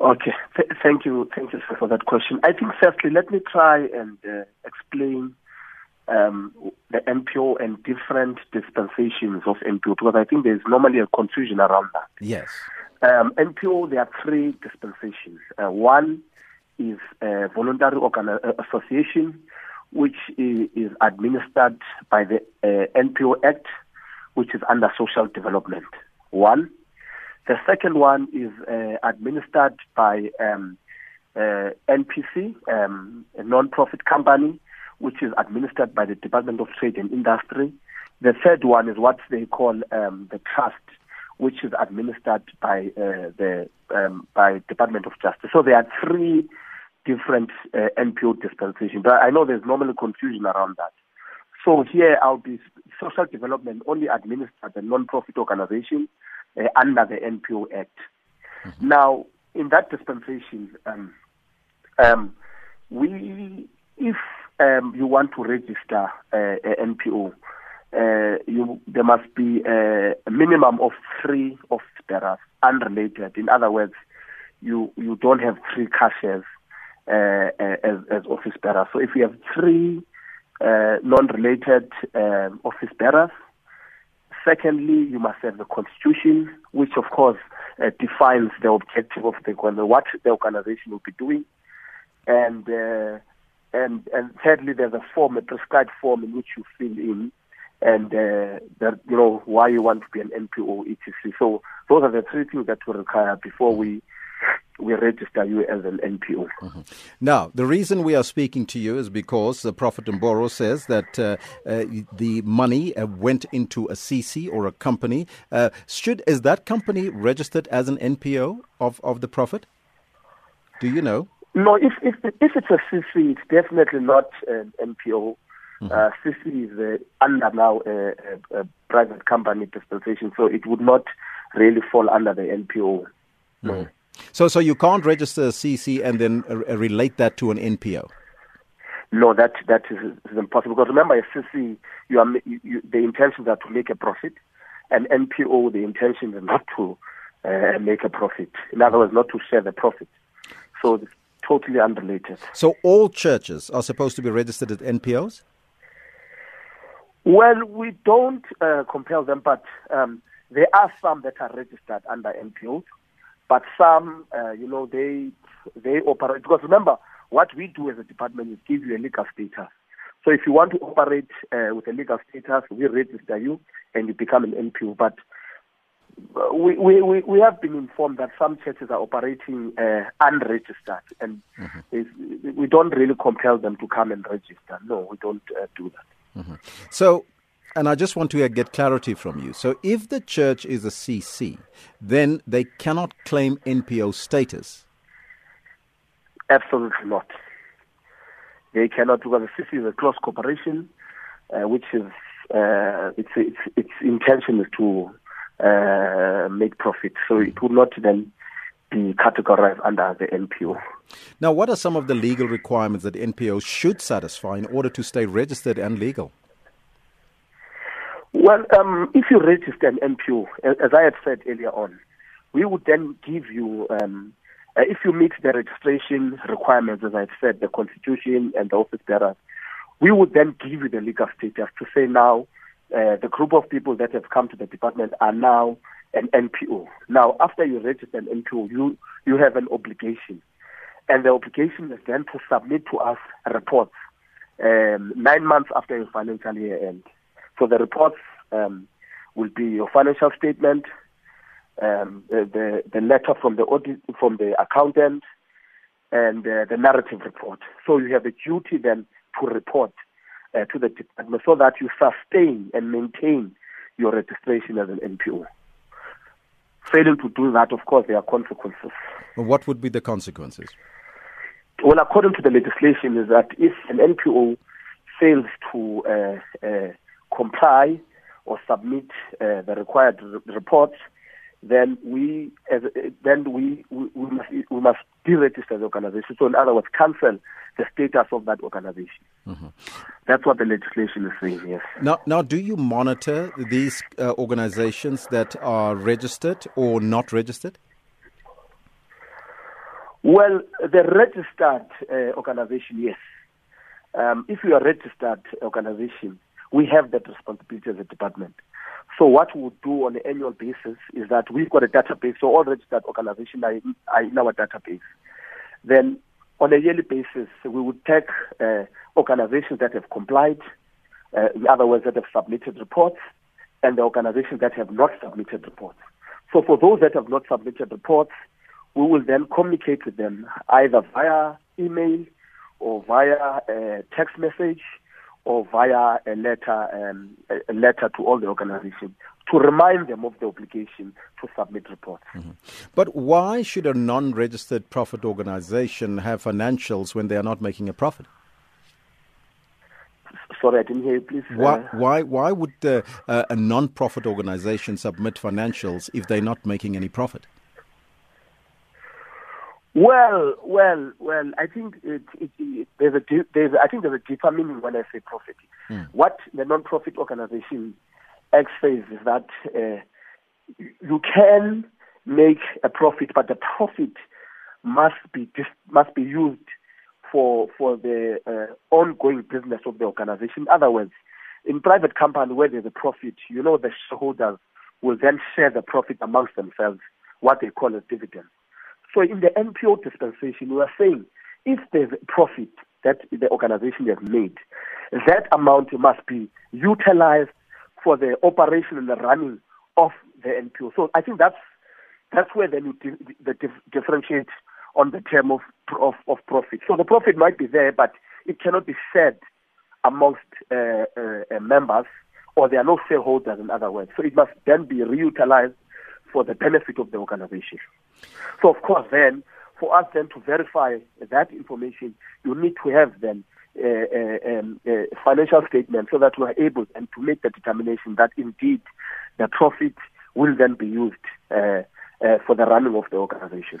Okay, Th- thank you, thank you sir, for that question. I think firstly, let me try and uh, explain um, the NPO and different dispensations of NPO because I think there's normally a confusion around that. Yes. Um, NPO, there are three dispensations. Uh, one is a voluntary organ- uh, association, which is, is administered by the uh, NPO Act, which is under social development. One. The second one is uh, administered by um, uh, NPC, um, a non-profit company, which is administered by the Department of Trade and Industry. The third one is what they call um, the trust, which is administered by uh, the um, by Department of Justice. So there are three different uh, NPO dispensations. But I know there's normally confusion around that. So here I'll be social development only administered a non-profit organization uh, under the NPO Act. Mm-hmm. Now, in that dispensation, um, um, we, if um, you want to register uh, a NPO, uh, you, there must be a, minimum of three office bearers unrelated. In other words, you you don't have three cashiers uh, as, as office bearers. So if you have three uh, non-related um, office bearers, secondly, you must have the constitution, which of course uh, defines the objective of the what the organization will be doing, and uh, and and thirdly, there's a form, a prescribed form in which you fill in, and uh, that you know why you want to be an NPO, etc. So those are the three things that we require before we we register you as an NPO. Mm-hmm. Now, the reason we are speaking to you is because the Prophet Mboro says that uh, uh, the money uh, went into a CC or a company. Uh, should is that company registered as an NPO of, of the Prophet? Do you know? No, if if if it's a CC, it's definitely not an NPO. Mm-hmm. Uh, CC is uh, under now a, a, private company dispensation, so it would not really fall under the NPO. No. Mm-hmm. So, so you can't register a CC and then uh, relate that to an NPO. No, that that is, is impossible. Because remember, a CC, you are you, you, the intentions are to make a profit, and NPO, the intention is not to uh, make a profit. In other words, not to share the profit. So it's totally unrelated. So all churches are supposed to be registered as NPOs. Well, we don't uh, compel them, but um, there are some that are registered under NPOs. But some, uh, you know, they they operate because remember what we do as a department is give you a legal status. So if you want to operate uh, with a legal status, we register you and you become an NPO. But uh, we, we, we have been informed that some churches are operating uh, unregistered, and mm-hmm. we don't really compel them to come and register. No, we don't uh, do that. Mm-hmm. So and I just want to get clarity from you. So, if the church is a CC, then they cannot claim NPO status. Absolutely not. They cannot because the CC is a close corporation, uh, which is uh, its, its its intention is to uh, make profit. So it would not then be categorized under the NPO. Now, what are some of the legal requirements that NPO should satisfy in order to stay registered and legal? Well, um, if you register an NPO, as I had said earlier on, we would then give you, um, uh, if you meet the registration requirements, as I said, the constitution and the office bearers, we would then give you the legal status to say now uh, the group of people that have come to the department are now an NPO. Now, after you register an NPO, you, you have an obligation. And the obligation is then to submit to us reports um, nine months after your financial year end. So the reports um, will be your financial statement, um, the, the, letter from the audit from the accountant, and uh, the narrative report. So you have a duty then to report uh, to the department so that you sustain and maintain your registration as an NPO. Failing to do that, of course, there are consequences. Well, what would be the consequences? Well, according to the legislation, is that if an NPO fails to uh, uh comply or submit uh, the required re- reports, then we as, then we, we, we must we must deregister the organization. So in other words, cancel the status of that organization. Mm-hmm. That's what the legislation is saying. Yes. Now, now, do you monitor these uh, organizations that are registered or not registered? Well, the registered uh, organization, yes. Um, if you are a registered organization, we have that responsibility as a department. So what we would do on an annual basis is that we've got a database, so all registered organizations are in, are in our database. Then on a yearly basis, we would take uh, organizations that have complied, uh, in other words, that have submitted reports, and the organizations that have not submitted reports. So for those that have not submitted reports, we will then communicate with them either via email or via a text message or via a letter, um, a letter to all the organizations to remind them of the obligation to submit reports. Mm-hmm. But why should a non-registered profit organization have financials when they are not making a profit? Sorry, I didn't hear you, please. Why, uh, why, why would uh, a non-profit organization submit financials if they're not making any profit? Well, well, well. I think it, it, it, there's a there's I think there's a deeper meaning when I say profit. Mm. What the non-profit organization Act says is that uh, you can make a profit, but the profit must be must be used for for the uh, ongoing business of the organization. In other words, in private company where there's a profit, you know the shareholders will then share the profit amongst themselves, what they call a dividend. So in the NPO dispensation, we are saying if there's profit that the organization has made, that amount must be utilized for the operation and the running of the NPO. So I think that's that's where then you di- the dif- differentiate on the term of, of of profit. So the profit might be there, but it cannot be shared amongst uh, uh, uh members, or there are no shareholders. In other words, so it must then be reutilized for the benefit of the organization. So of course, then for us then to verify that information, you need to have then uh, um, uh, financial statement so that we are able and to make the determination that indeed the profit will then be used uh, uh, for the running of the organization.